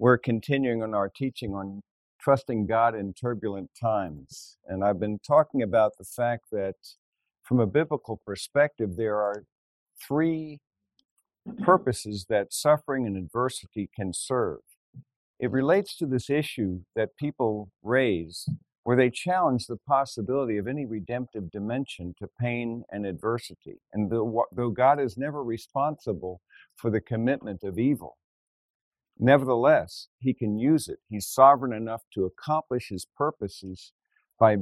We're continuing on our teaching on trusting God in turbulent times. And I've been talking about the fact that from a biblical perspective, there are three purposes that suffering and adversity can serve. It relates to this issue that people raise where they challenge the possibility of any redemptive dimension to pain and adversity. And though, God is never responsible for the commitment of evil, nevertheless, he can use it. He's sovereign enough to accomplish his purposes by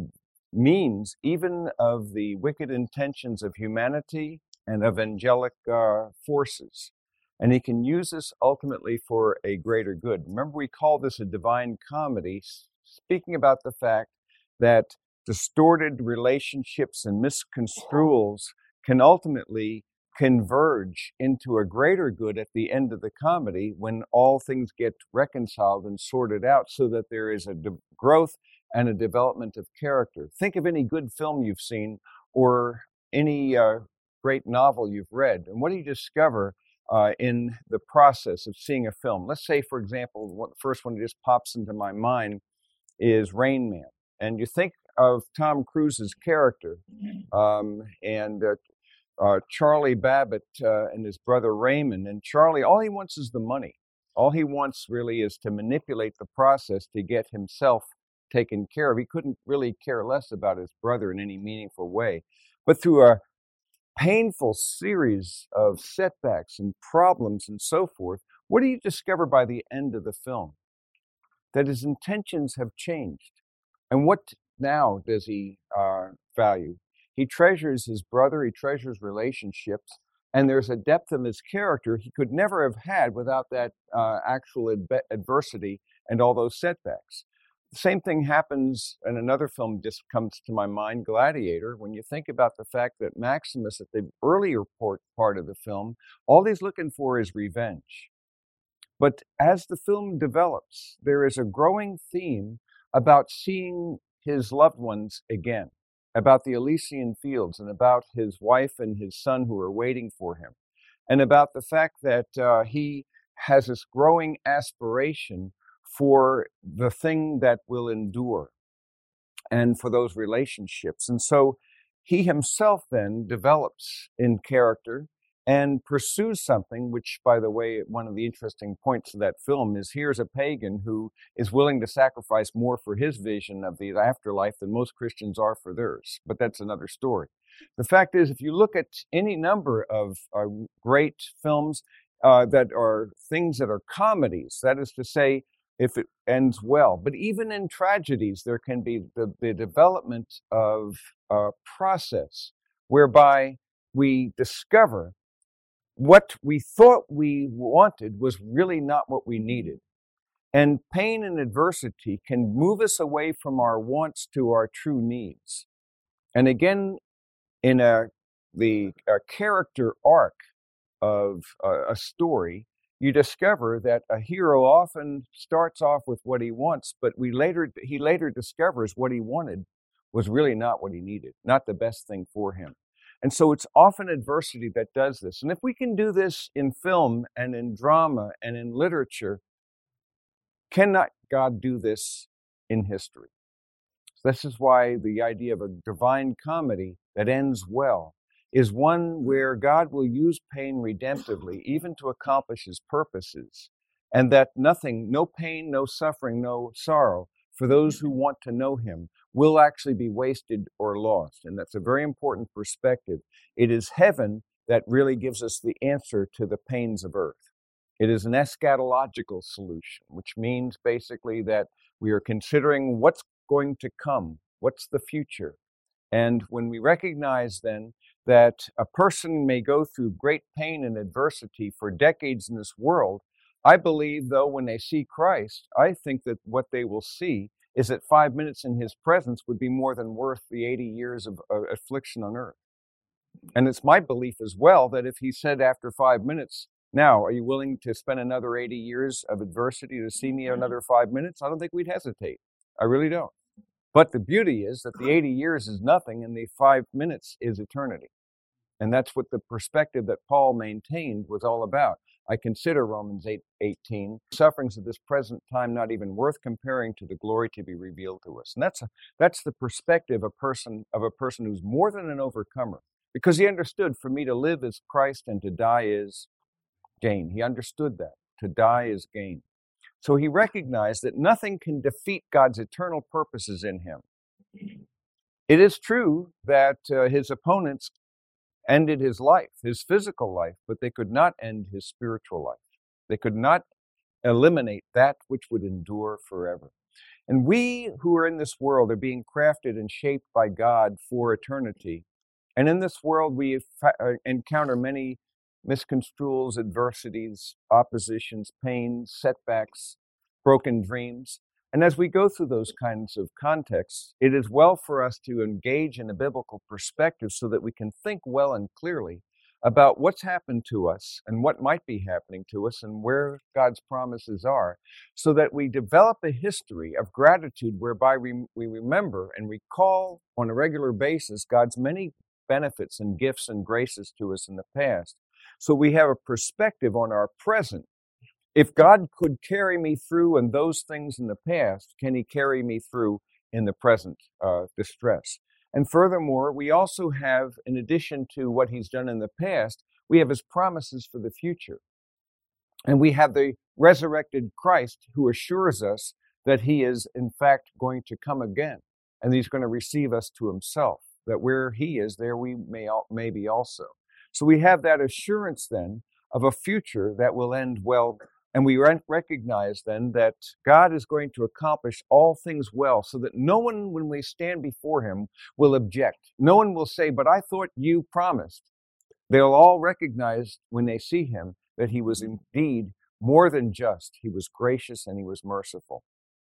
means even of the wicked intentions of humanity and of angelic uh, forces. And he can use this ultimately for a greater good. Remember, we call this a divine comedy, speaking about the fact that distorted relationships and misconstruals can ultimately converge into a greater good at the end of the comedy when all things get reconciled and sorted out so that there is a de- growth and a development of character. Think of any good film you've seen or any uh, great novel you've read, and what do you discover uh, in the process of seeing a film? Let's say, for example, the first one that just pops into my mind is Rain Man. And you think of Tom Cruise's character um, and uh, uh, Charlie Babbitt uh, and his brother Raymond. And Charlie, all he wants is the money. All he wants really is to manipulate the process to get himself taken care of. He couldn't really care less about his brother in any meaningful way. But through a painful series of setbacks and problems and so forth, what do you discover by the end of the film? That his intentions have changed. And what now does he uh, value? He treasures his brother, he treasures relationships, and there's a depth in his character he could never have had without that uh, actual ad- adversity and all those setbacks. The same thing happens in another film just comes to my mind, Gladiator, when you think about the fact that Maximus, at the earlier part, part of the film, all he's looking for is revenge. But as the film develops, there is a growing theme about seeing his loved ones again, about the Elysian fields, and about his wife and his son who are waiting for him, and about the fact that uh, he has this growing aspiration for the thing that will endure and for those relationships. And so he himself then develops in character and pursues something, which, by the way, one of the interesting points of that film is here's a pagan who is willing to sacrifice more for his vision of the afterlife than most Christians are for theirs. But that's another story. The fact is, if you look at any number of uh, great films uh, that are things that are comedies, that is to say, if it ends well. But even in tragedies, there can be the, the development of a process whereby we discover what we thought we wanted was really not what we needed. And pain and adversity can move us away from our wants to our true needs. And again, in a, the a character arc of a, a story, you discover that a hero often starts off with what he wants, but we later he later discovers what he wanted was really not what he needed, not the best thing for him. And so it's often adversity that does this. And if we can do this in film and in drama and in literature, cannot God do this in history? This is why the idea of a divine comedy that ends well is one where God will use pain redemptively, even to accomplish his purposes, and that nothing, no pain, no suffering, no sorrow for those who want to know him will actually be wasted or lost. And that's a very important perspective. It is heaven that really gives us the answer to the pains of earth. It is an eschatological solution, which means basically that we are considering what's going to come, what's the future. And when we recognize then that a person may go through great pain and adversity for decades in this world, I believe, though, when they see Christ, I think that what they will see is that five minutes in his presence would be more than worth the 80 years of uh, affliction on earth. And it's my belief as well that if he said after five minutes, now, are you willing to spend another 80 years of adversity to see me mm-hmm. another five minutes? I don't think we'd hesitate. I really don't. But the beauty is that the 80 years is nothing and the five minutes is eternity. And that's what the perspective that Paul maintained was all about. I consider Romans 8, 18, sufferings of this present time not even worth comparing to the glory to be revealed to us. And that's a, that's the perspective a person of a person who's more than an overcomer. Because he understood for me to live is Christ and to die is gain. He understood that. To die is gain. So he recognized that nothing can defeat God's eternal purposes in him. It is true that uh, his opponents ended his life, his physical life, but they could not end his spiritual life. They could not eliminate that which would endure forever. And we who are in this world are being crafted and shaped by God for eternity. And in this world, we uh, encounter many misconstruals, adversities, oppositions, pains, setbacks, broken dreams. And as we go through those kinds of contexts, it is well for us to engage in a biblical perspective so that we can think well and clearly about what's happened to us and what might be happening to us and where God's promises are, so that we develop a history of gratitude whereby we, we remember and recall on a regular basis God's many benefits and gifts and graces to us in the past. So we have a perspective on our present if God could carry me through in those things in the past, can He carry me through in the present uh, distress? And furthermore, we also have, in addition to what He's done in the past, we have His promises for the future. And we have the resurrected Christ who assures us that He is, in fact, going to come again and He's going to receive us to Himself, that where He is, there we may, may be also. So we have that assurance then of a future that will end well and we recognize then that God is going to accomplish all things well so that no one, when we stand before Him, will object. No one will say, But I thought you promised. They'll all recognize when they see Him that He was mm. indeed more than just, He was gracious and He was merciful.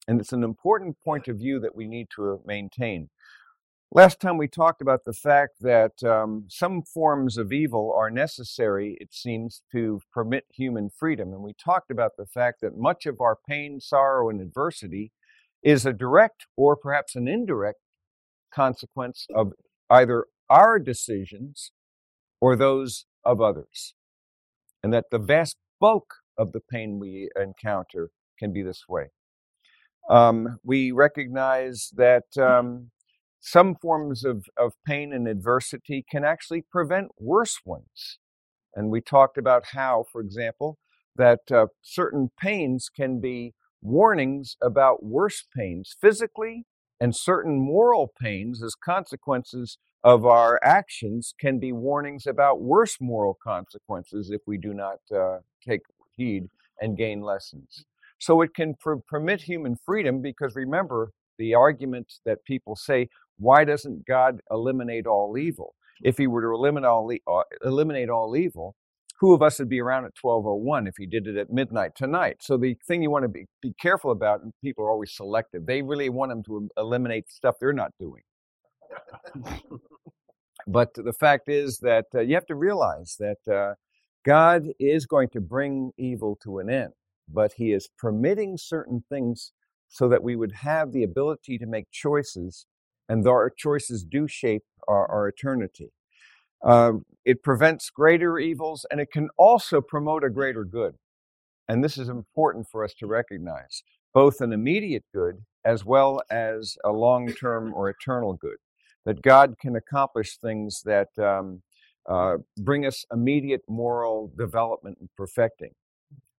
And it's an important point of view that we need to maintain. Last time we talked about the fact that um, some forms of evil are necessary, it seems, to permit human freedom. And we talked about the fact that much of our pain, sorrow, and adversity is a direct or perhaps an indirect consequence of either our decisions or those of others. And that the vast bulk of the pain we encounter can be this way. Um, we recognize that um, some forms of, of pain and adversity can actually prevent worse ones. And we talked about how, for example, that uh, certain pains can be warnings about worse pains physically, and certain moral pains as consequences of our actions can be warnings about worse moral consequences if we do not uh, take heed and gain lessons. So it can pr- permit human freedom because remember the argument that people say, why doesn't God eliminate all evil? If he were to eliminate all, uh, eliminate all evil, who of us would be around at 1201 if he did it at midnight tonight? So the thing you want to be, be careful about, and people are always selective, they really want them to eliminate stuff they're not doing. but the fact is that uh, you have to realize that uh, God is going to bring evil to an end, but he is permitting certain things so that we would have the ability to make choices and our choices do shape our, our eternity. Uh, it prevents greater evils and it can also promote a greater good. And this is important for us to recognize both an immediate good as well as a long term or eternal good. That God can accomplish things that um, uh, bring us immediate moral development and perfecting.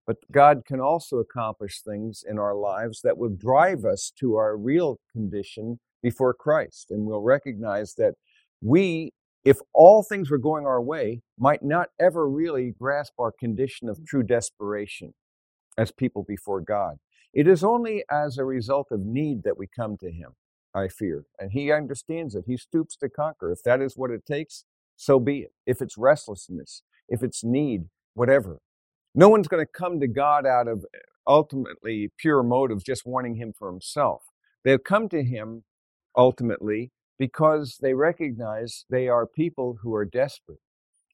But God can also accomplish things in our lives that will drive us to our real condition before Christ. And we'll recognize that we, if all things were going our way, might not ever really grasp our condition of true desperation as people before God. It is only as a result of need that we come to Him, I fear. And He understands it. He stoops to conquer. If that is what it takes, so be it. If it's restlessness, if it's need, whatever. No one's going to come to God out of ultimately pure motives, just wanting Him for Himself. They'll come to Him ultimately because they recognize they are people who are desperate.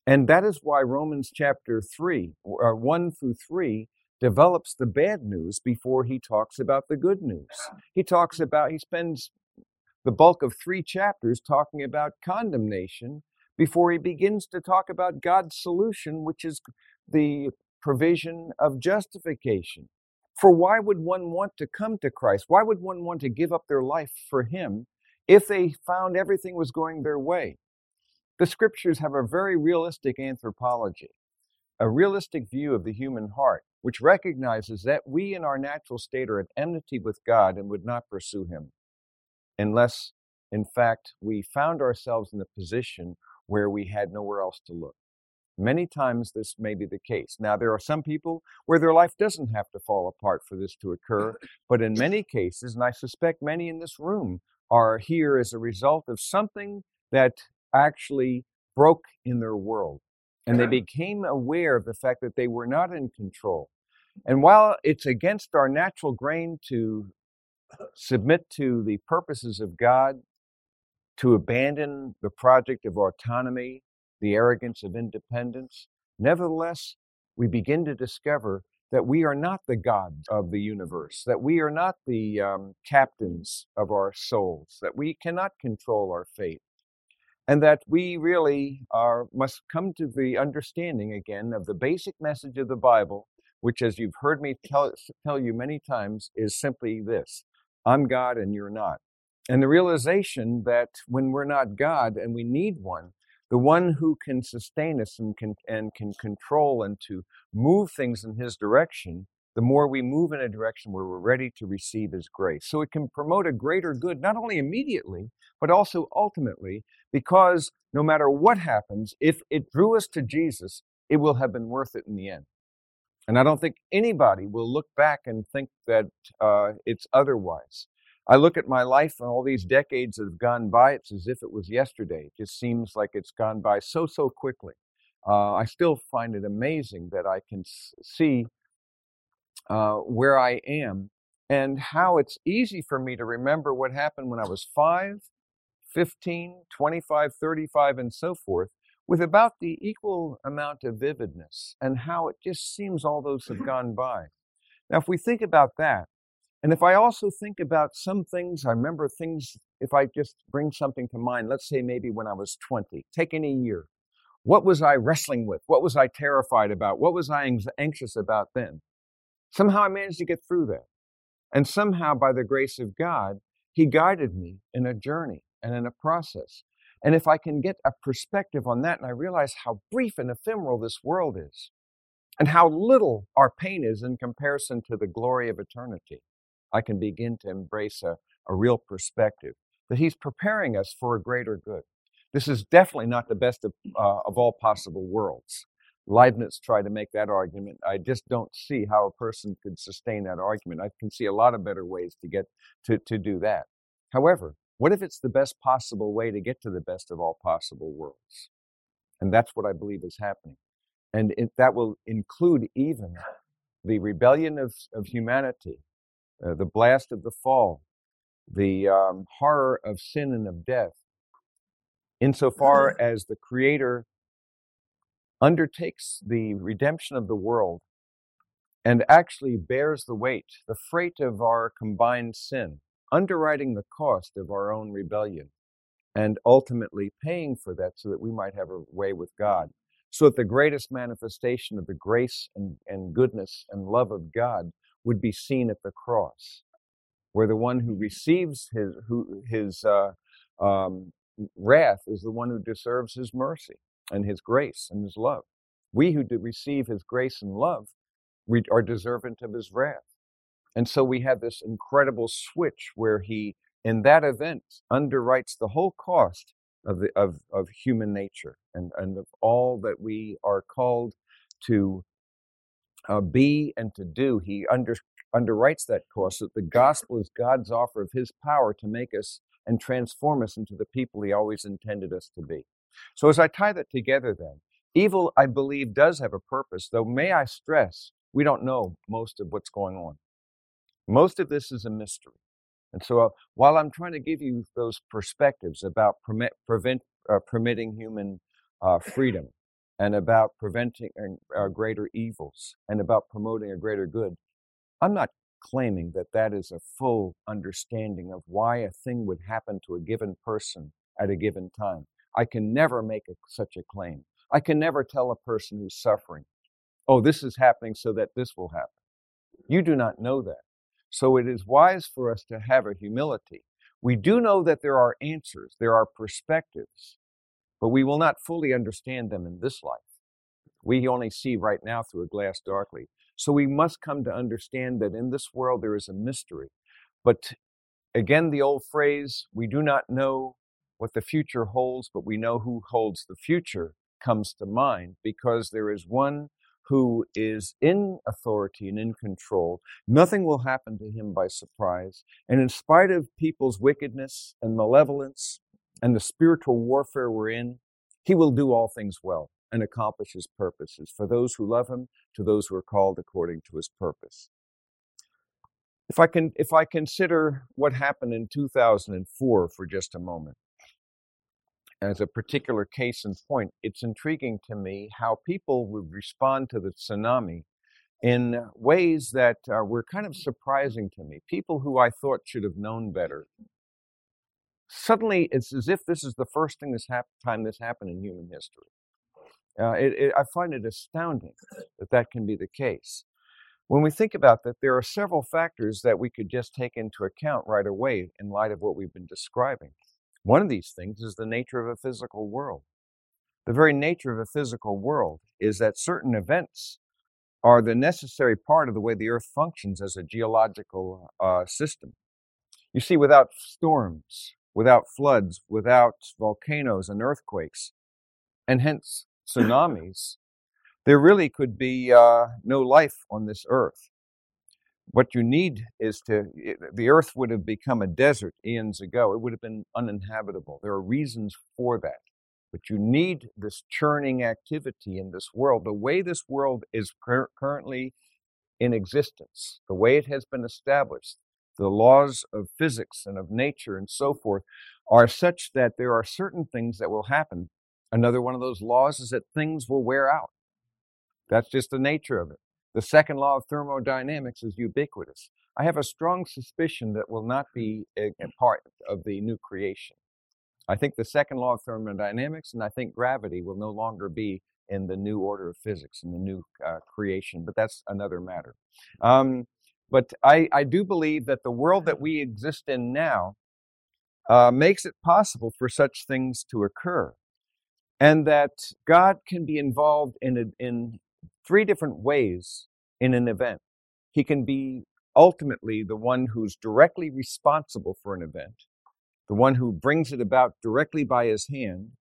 And that is why Romans chapter 3, or uh, 1 through 3, develops the bad news before he talks about the good news. He talks about, he spends the bulk of three chapters talking about condemnation before he begins to talk about God's solution, which is the provision of justification. For why would one want to come to Christ? Why would one want to give up their life for Him if they found everything was going their way? The scriptures have a very realistic anthropology, a realistic view of the human heart, which recognizes that we in our natural state are at enmity with God and would not pursue Him unless, in fact, we found ourselves in a position where we had nowhere else to look. Many times this may be the case. Now, there are some people where their life doesn't have to fall apart for this to occur, but in many cases, and I suspect many in this room are here as a result of something that actually broke in their world. And they became aware of the fact that they were not in control. And while it's against our natural grain to submit to the purposes of God, to abandon the project of autonomy, the arrogance of independence. Nevertheless, we begin to discover that we are not the God of the universe, that we are not the um, captains of our souls, that we cannot control our fate, and that we really are, must come to the understanding again of the basic message of the Bible, which, as you've heard me tell, tell you many times, is simply this I'm God and you're not. And the realization that when we're not God and we need one, the one who can sustain us and can, and can control and to move things in his direction, the more we move in a direction where we're ready to receive his grace. So it can promote a greater good, not only immediately, but also ultimately, because no matter what happens, if it drew us to Jesus, it will have been worth it in the end. And I don't think anybody will look back and think that uh, it's otherwise. I look at my life and all these decades that have gone by, it's as if it was yesterday. It just seems like it's gone by so, so quickly. Uh, I still find it amazing that I can see uh, where I am and how it's easy for me to remember what happened when I was 5, 15, 25, 35, and so forth, with about the equal amount of vividness, and how it just seems all those have gone by. Now, if we think about that, and if I also think about some things, I remember things, if I just bring something to mind, let's say maybe when I was 20, take any year. What was I wrestling with? What was I terrified about? What was I anxious about then? Somehow I managed to get through that. And somehow, by the grace of God, He guided me in a journey and in a process. And if I can get a perspective on that and I realize how brief and ephemeral this world is, and how little our pain is in comparison to the glory of eternity, I can begin to embrace a, a real perspective that He's preparing us for a greater good. This is definitely not the best of, uh, of all possible worlds. Leibniz tried to make that argument. I just don't see how a person could sustain that argument. I can see a lot of better ways to get to, to do that. However, what if it's the best possible way to get to the best of all possible worlds? And that's what I believe is happening. And it, that will include even the rebellion of, of humanity uh, the blast of the fall, the um, horror of sin and of death, insofar as the Creator undertakes the redemption of the world and actually bears the weight, the freight of our combined sin, underwriting the cost of our own rebellion, and ultimately paying for that so that we might have a way with God. So that the greatest manifestation of the grace and, and goodness and love of God would be seen at the cross, where the one who receives his who his uh, um, wrath is the one who deserves his mercy and his grace and his love. We who receive his grace and love we are deserving of his wrath. And so we have this incredible switch where he, in that event, underwrites the whole cost of, the, of, of human nature and, and of all that we are called to uh, be and to do. He under, underwrites that course that the gospel is God's offer of his power to make us and transform us into the people he always intended us to be. So as I tie that together then, evil, I believe, does have a purpose, though may I stress, we don't know most of what's going on. Most of this is a mystery. And so uh, while I'm trying to give you those perspectives about permit, prevent, uh, permitting human uh, freedom, and about preventing uh, greater evils and about promoting a greater good. I'm not claiming that that is a full understanding of why a thing would happen to a given person at a given time. I can never make a, such a claim. I can never tell a person who's suffering oh, this is happening so that this will happen. You do not know that. So it is wise for us to have a humility. We do know that there are answers, there are perspectives, but we will not fully understand them in this life. We only see right now through a glass darkly. So we must come to understand that in this world there is a mystery. But again, the old phrase, we do not know what the future holds, but we know who holds the future comes to mind because there is one who is in authority and in control. Nothing will happen to him by surprise. And in spite of people's wickedness and malevolence and the spiritual warfare we're in, he will do all things well and accomplish his purposes for those who love him, to those who are called according to his purpose. If I can, if I consider what happened in 2004 for just a moment, as a particular case in point, it's intriguing to me how people would respond to the tsunami in ways that uh, were kind of surprising to me. People who I thought should have known better. Suddenly, it's as if this is the first thing this hap- time this happened in human history. Uh, it, it, I find it astounding that that can be the case. When we think about that, there are several factors that we could just take into account right away in light of what we've been describing. One of these things is the nature of a physical world. The very nature of a physical world is that certain events are the necessary part of the way the earth functions as a geological uh, system. You see, without storms, without floods, without volcanoes and earthquakes, and hence tsunamis, there really could be uh, no life on this earth. What you need is to, the earth would have become a desert eons ago. It would have been uninhabitable. There are reasons for that. But you need this churning activity in this world. The way this world is cur- currently in existence, the way it has been established, the laws of physics and of nature and so forth are such that there are certain things that will happen Another one of those laws is that things will wear out. That's just the nature of it. The second law of thermodynamics is ubiquitous. I have a strong suspicion that will not be a, part of the new creation. I think the second law of thermodynamics and I think gravity will no longer be in the new order of physics in the new uh, creation, but that's another matter. Um, but I, I, do believe that the world that we exist in now uh, makes it possible for such things to occur and that God can be involved in, a, in three different ways in an event. He can be ultimately the one who's directly responsible for an event, the one who brings it about directly by his hand.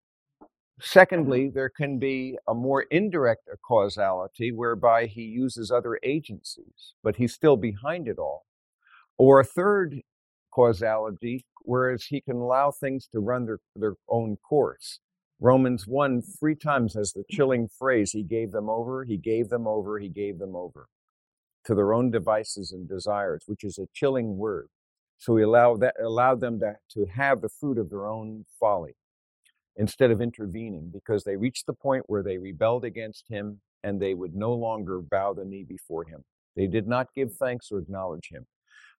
Secondly, mm-hmm. there can be a more indirect uh, causality whereby he uses other agencies, but he's still behind it all. Or a third causality, whereas he can allow things to run their, their own course. Romans 1 three times has the mm-hmm. chilling phrase, He gave them over, He gave them over, He gave them over to their own devices and desires, which is a chilling word. So He allowed, that, allowed them to, to have the fruit of their own folly instead of intervening because they reached the point where they rebelled against Him and they would no longer bow the knee before Him. They did not give mm. thanks or acknowledge Him.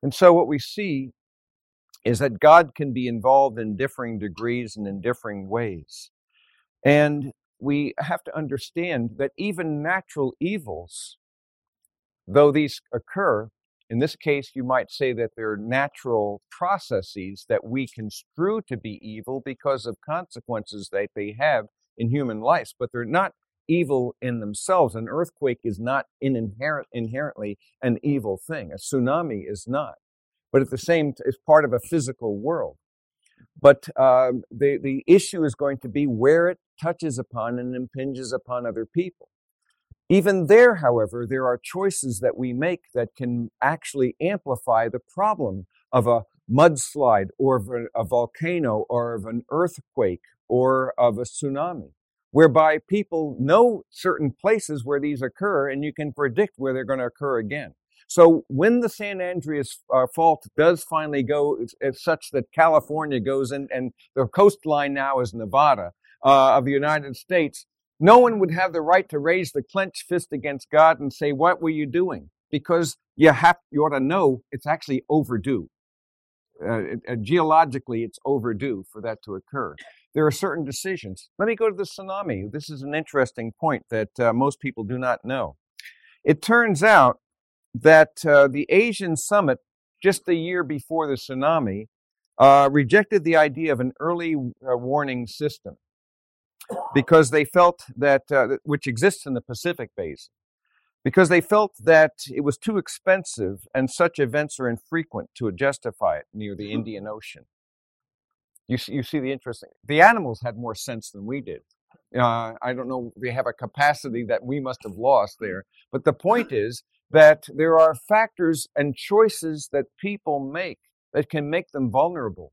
And so what we see is that God can be involved in differing degrees and in differing ways. And we have to understand that even natural evils, though these occur, in this case, you might say that they're natural processes that we construe to be evil because of consequences that they have in human lives, but they're not evil in themselves. An earthquake is not inherent, inherently an evil thing. A tsunami is not. But at the same, it's part of a physical world. But uh, the, the issue is going to be where it touches upon and impinges upon other people. Even there, however, there are choices that we make that can actually amplify the problem of a mudslide or of a, a volcano or of an earthquake or of a tsunami, whereby people know certain places where these occur and you can predict where they're going to occur again. So when the San Andreas uh, fault does finally go, it's, it's, such that California goes in, and the coastline now is Nevada uh, of the United States, no one would have the right to raise the clenched fist against God and say, "What were you doing?" Because you have, you ought to know it's actually overdue. Uh, uh geologically, it's overdue for that to occur. There are certain decisions. Let me go to the tsunami. This is an interesting point that uh, most people do not know. It turns out that uh, the Asian summit, just a year before the tsunami, uh, rejected the idea of an early uh, warning system because they felt that, uh, which exists in the Pacific Basin, because they felt that it was too expensive and such events are infrequent to justify it near the Indian Ocean. You see, you see the interesting. The animals had more sense than we did. Uh, I don't know. They have a capacity that we must have lost there. But the point is that there are factors and choices that people make that can make them vulnerable.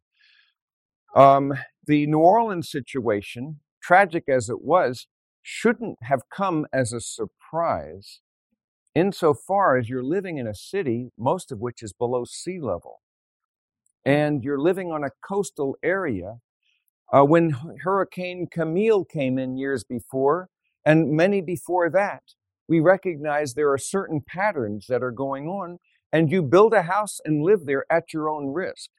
Um, the New Orleans situation, tragic as it was, shouldn't have come as a surprise insofar as you're living in a city, most of which is below sea level, and you're living on a coastal area. Uh, when Hurricane Camille came in years before, and many before that, we recognize there are certain patterns that are going on, and you build a house and live there at your own risk.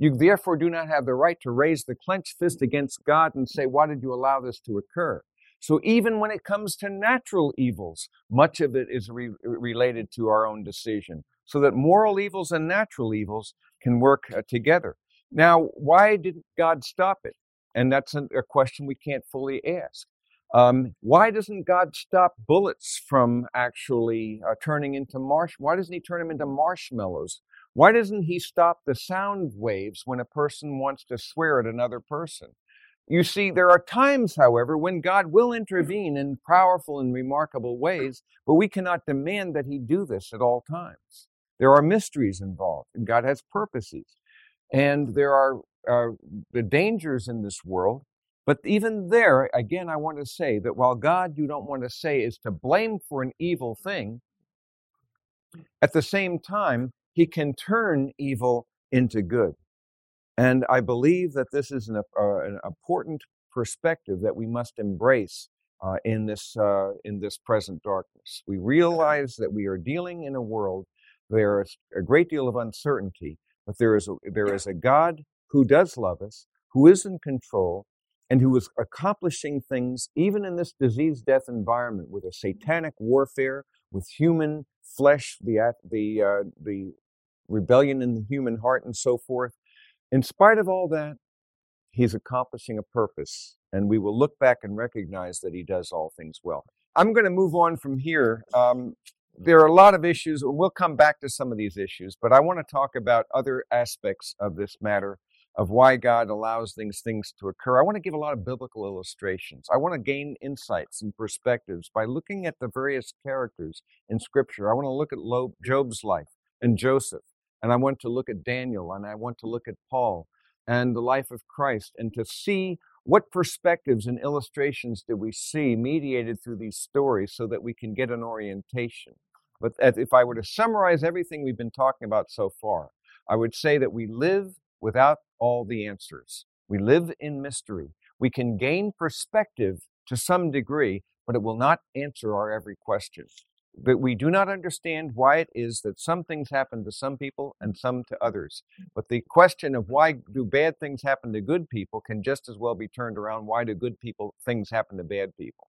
You therefore do not have the right to raise the clenched fist against God and say, Why did you allow this to occur? So even when it comes to natural evils, much of it is re- related to our own decision, so that moral evils and natural evils can work uh, together. Now, why didn't God stop it? And that's a, a question we can't fully ask. Um, why doesn't God stop bullets from actually uh, turning into marsh? Why doesn't He turn them into marshmallows? Why doesn't He stop the sound waves when a person wants to swear at another person? You see, there are times, however, when God will intervene in powerful and remarkable ways, but we cannot demand that He do this at all times. There are mysteries involved, and God has purposes. And there are uh, the dangers in this world. But even there, again, I want to say that while God, you don't want to say, is to blame for an evil thing, at the same time, He can turn evil into good. And I believe that this is an, uh, an important perspective that we must embrace uh, in this uh, in this present darkness. We realize that we are dealing in a world there is a great deal of uncertainty, but there is a, there is a God who does love us, who is in control, and who is accomplishing things even in this disease death environment with a satanic warfare with human flesh, the the uh, the rebellion in the human heart, and so forth. In spite of all that, he's accomplishing a purpose, and we will look back and recognize that he does all things well. I'm going to move on from here. Um, there are a lot of issues, and we'll come back to some of these issues, but I want to talk about other aspects of this matter of why God allows these things to occur. I want to give a lot of biblical illustrations. I want to gain insights and perspectives by looking at the various characters in Scripture. I want to look at Job's life and Joseph and I want to look at Daniel and I want to look at Paul and the life of Christ and to see what perspectives and illustrations do we see mediated through these stories so that we can get an orientation. But if I were to summarize everything we've been talking about so far, I would say that we live without all the answers. We live in mystery. We can gain perspective to some degree, but it will not answer our every question But we do not understand why it is that some things happen to some people and some to others. But the question of why do bad things happen to good people can just as well be turned around. Why do good people things happen to bad people?